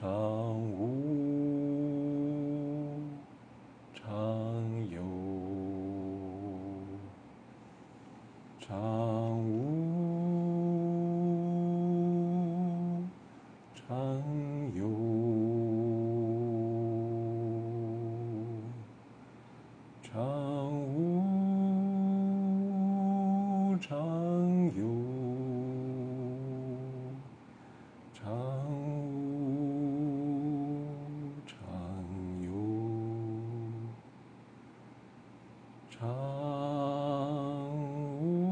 常无，常有，常无，常有，常无，常有，常无，常有，常无，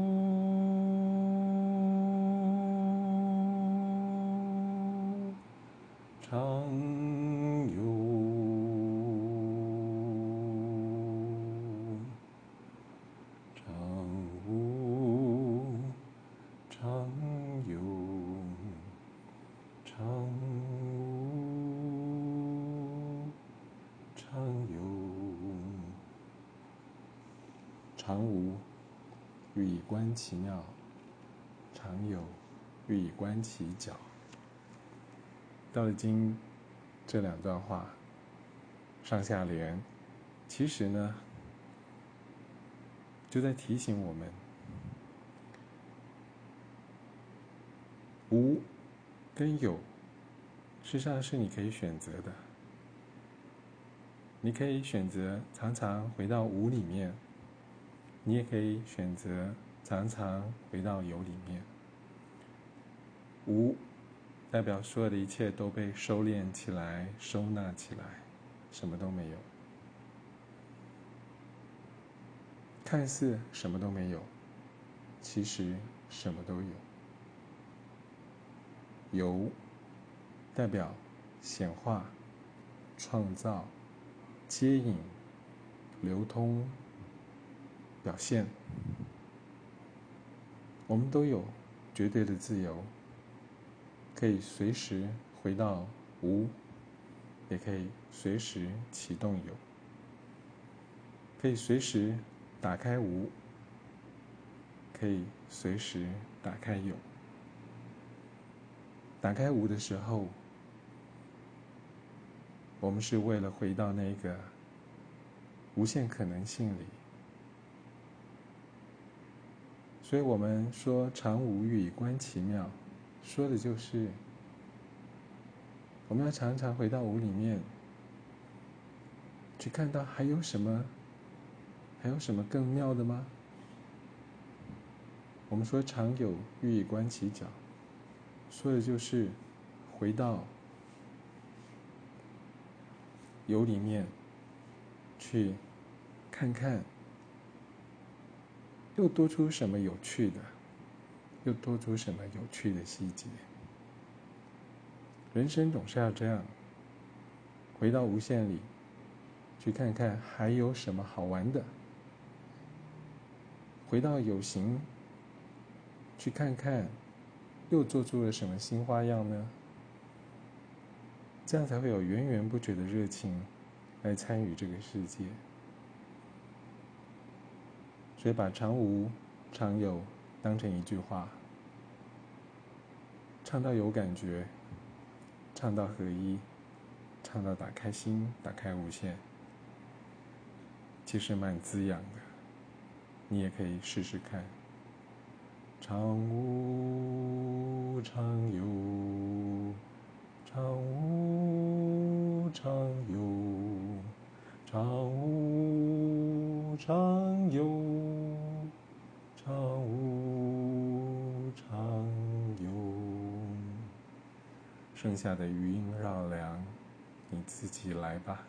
常有，常无，常有，常无，常有，常无，欲以观其妙；常有，欲以观其徼。道德经这两段话，上下联，其实呢，就在提醒我们，无跟有，事实上是你可以选择的。你可以选择常常回到无里面，你也可以选择常常回到有里面。无代表所有的一切都被收敛起来、收纳起来，什么都没有。看似什么都没有，其实什么都有。有代表显化、创造、接引、流通、表现。我们都有绝对的自由，可以随时回到无，也可以随时启动有，可以随时打开无，可以随时打开有。打开无的时候，我们是为了回到那个无限可能性里。所以我们说“常无欲以观其妙”，说的就是我们要常常回到无里面，去看到还有什么，还有什么更妙的吗？我们说“常有欲以观其徼”，说的就是回到有里面去看看。又多出什么有趣的？又多出什么有趣的细节？人生总是要这样，回到无限里，去看看还有什么好玩的；回到有形，去看看又做出了什么新花样呢？这样才会有源源不绝的热情来参与这个世界。所以把常无、常有当成一句话，唱到有感觉，唱到合一，唱到打开心、打开无限，其实蛮滋养的。你也可以试试看。常无、常有，常无、常有，常无、常有。常无常有，剩下的余音绕梁，你自己来吧。